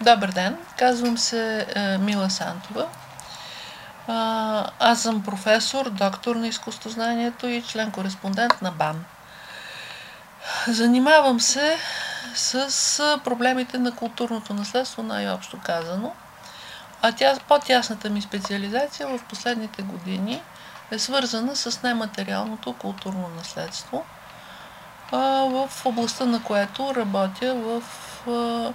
Добър ден, казвам се е, Мила Сантова. Аз съм професор, доктор на изкуствознанието и член-кореспондент на БАН. Занимавам се с проблемите на културното наследство, най-общо казано. А тя, по-тясната ми специализация в последните години е свързана с нематериалното културно наследство, в областта на което работя в а,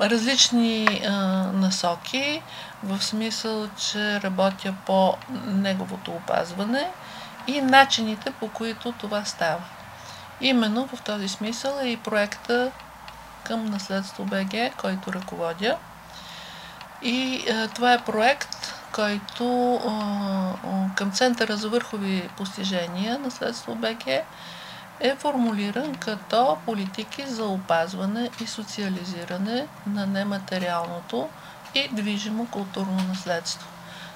различни а, насоки, в смисъл, че работя по неговото опазване и начините по които това става. Именно в този смисъл е и проекта към Наследство БГ, който ръководя. И а, това е проект, който а, към Центъра за върхови постижения Наследство БГ е формулиран като политики за опазване и социализиране на нематериалното и движимо културно наследство.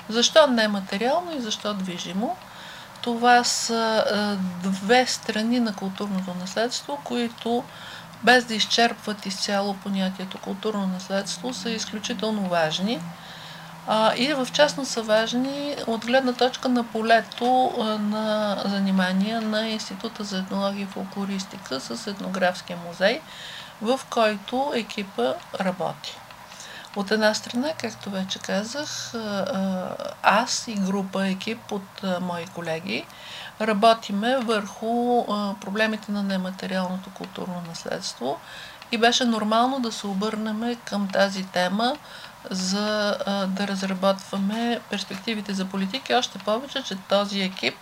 Защо нематериално и защо движимо? Това са две страни на културното наследство, които без да изчерпват изцяло понятието културно наследство, са изключително важни и в частност са важни от гледна точка на полето на занимания на Института за етнология и фолклористика с етнографския музей, в който екипа работи. От една страна, както вече казах, аз и група екип от мои колеги работиме върху проблемите на нематериалното културно наследство и беше нормално да се обърнем към тази тема за да разработваме перспективите за политики. Още повече, че този екип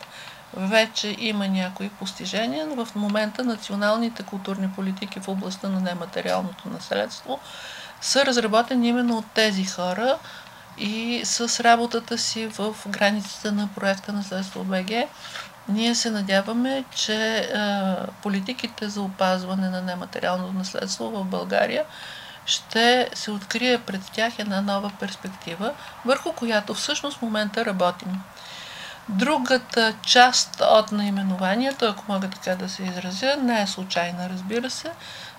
вече има някои постижения. В момента националните културни политики в областта на нематериалното наследство са разработени именно от тези хора и с работата си в границите на проекта Наследство БГ ние се надяваме, че а, политиките за опазване на нематериалното наследство в България ще се открие пред тях една нова перспектива, върху която всъщност в момента работим. Другата част от наименованието, ако мога така да се изразя, не е случайна, разбира се.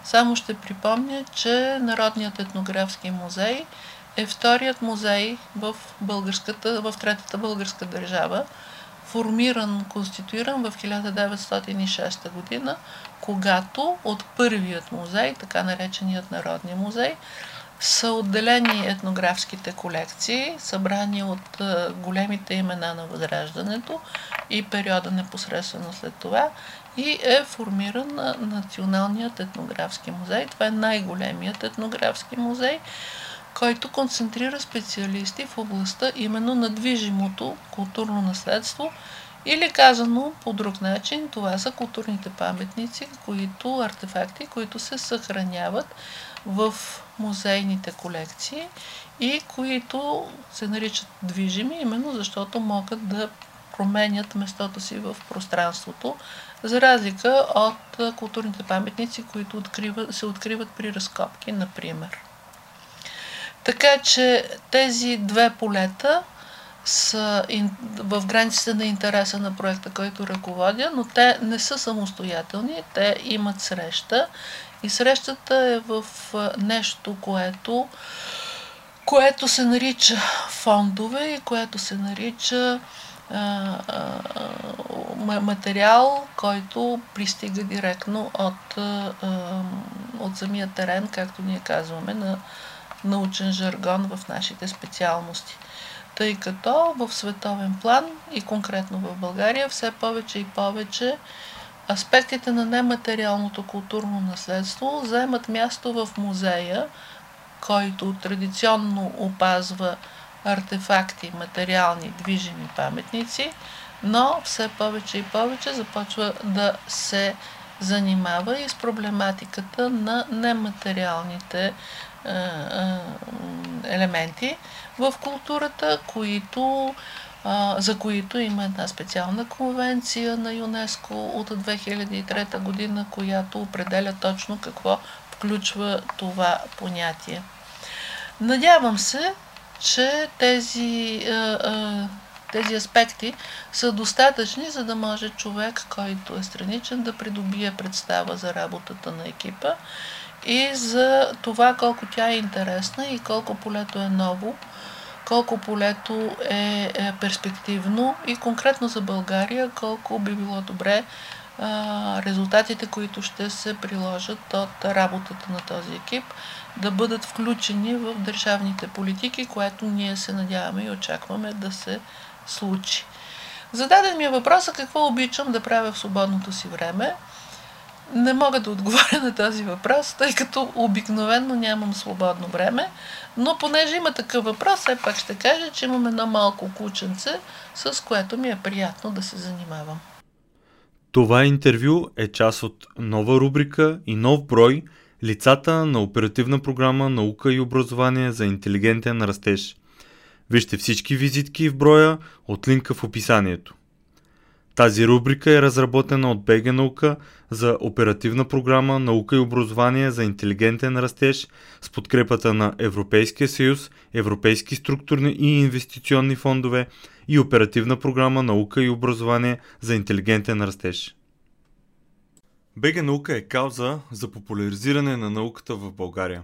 Само ще припомня, че Народният етнографски музей е вторият музей в, в третата българска държава, формиран, конституиран в 1906 година, когато от първият музей, така нареченият Народния музей, са отделени етнографските колекции, събрани от големите имена на Възраждането и периода непосредствено след това и е формиран на Националният етнографски музей. Това е най-големият етнографски музей, който концентрира специалисти в областта именно на движимото културно наследство или казано по друг начин, това са културните паметници, които артефакти, които се съхраняват в музейните колекции и които се наричат движими, именно защото могат да променят местото си в пространството, за разлика от културните паметници, които се откриват при разкопки, например. Така че тези две полета са в границите на интереса на проекта, който ръководя, но те не са самостоятелни, те имат среща. И срещата е в нещо, което, което се нарича фондове и което се нарича а, а, материал, който пристига директно от, а, от самия терен, както ние казваме, на научен жаргон в нашите специалности. Тъй като в световен план и конкретно в България все повече и повече аспектите на нематериалното културно наследство заемат място в музея, който традиционно опазва артефакти, материални, движими паметници, но все повече и повече започва да се занимава и с проблематиката на нематериалните елементи в културата, които, за които има една специална конвенция на ЮНЕСКО от 2003 година, която определя точно какво включва това понятие. Надявам се, че тези, тези аспекти са достатъчни, за да може човек, който е страничен, да придобие представа за работата на екипа и за това колко тя е интересна и колко полето е ново, колко полето е, е перспективно и конкретно за България колко би било добре резултатите, които ще се приложат от работата на този екип, да бъдат включени в държавните политики, което ние се надяваме и очакваме да се случи. Зададен ми е въпроса какво обичам да правя в свободното си време. Не мога да отговоря на този въпрос, тъй като обикновенно нямам свободно време, но понеже има такъв въпрос, все пак ще кажа, че имам едно малко кученце, с което ми е приятно да се занимавам. Това интервю е част от нова рубрика и нов брой Лицата на оперативна програма Наука и образование за интелигентен растеж. Вижте всички визитки в броя от линка в описанието. Тази рубрика е разработена от БГ Наука за оперативна програма Наука и образование за интелигентен растеж с подкрепата на Европейския съюз, Европейски структурни и инвестиционни фондове и оперативна програма Наука и образование за интелигентен растеж. БГ Наука е кауза за популяризиране на науката в България.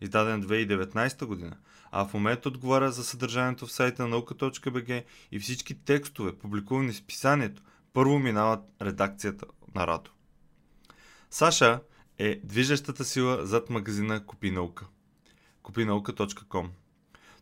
издаден 2019 година, а в момента отговаря за съдържанието в сайта на наука.бг и всички текстове, публикувани в писанието, първо минават редакцията на Радо. Саша е движещата сила зад магазина Купи наука. Купинаука.com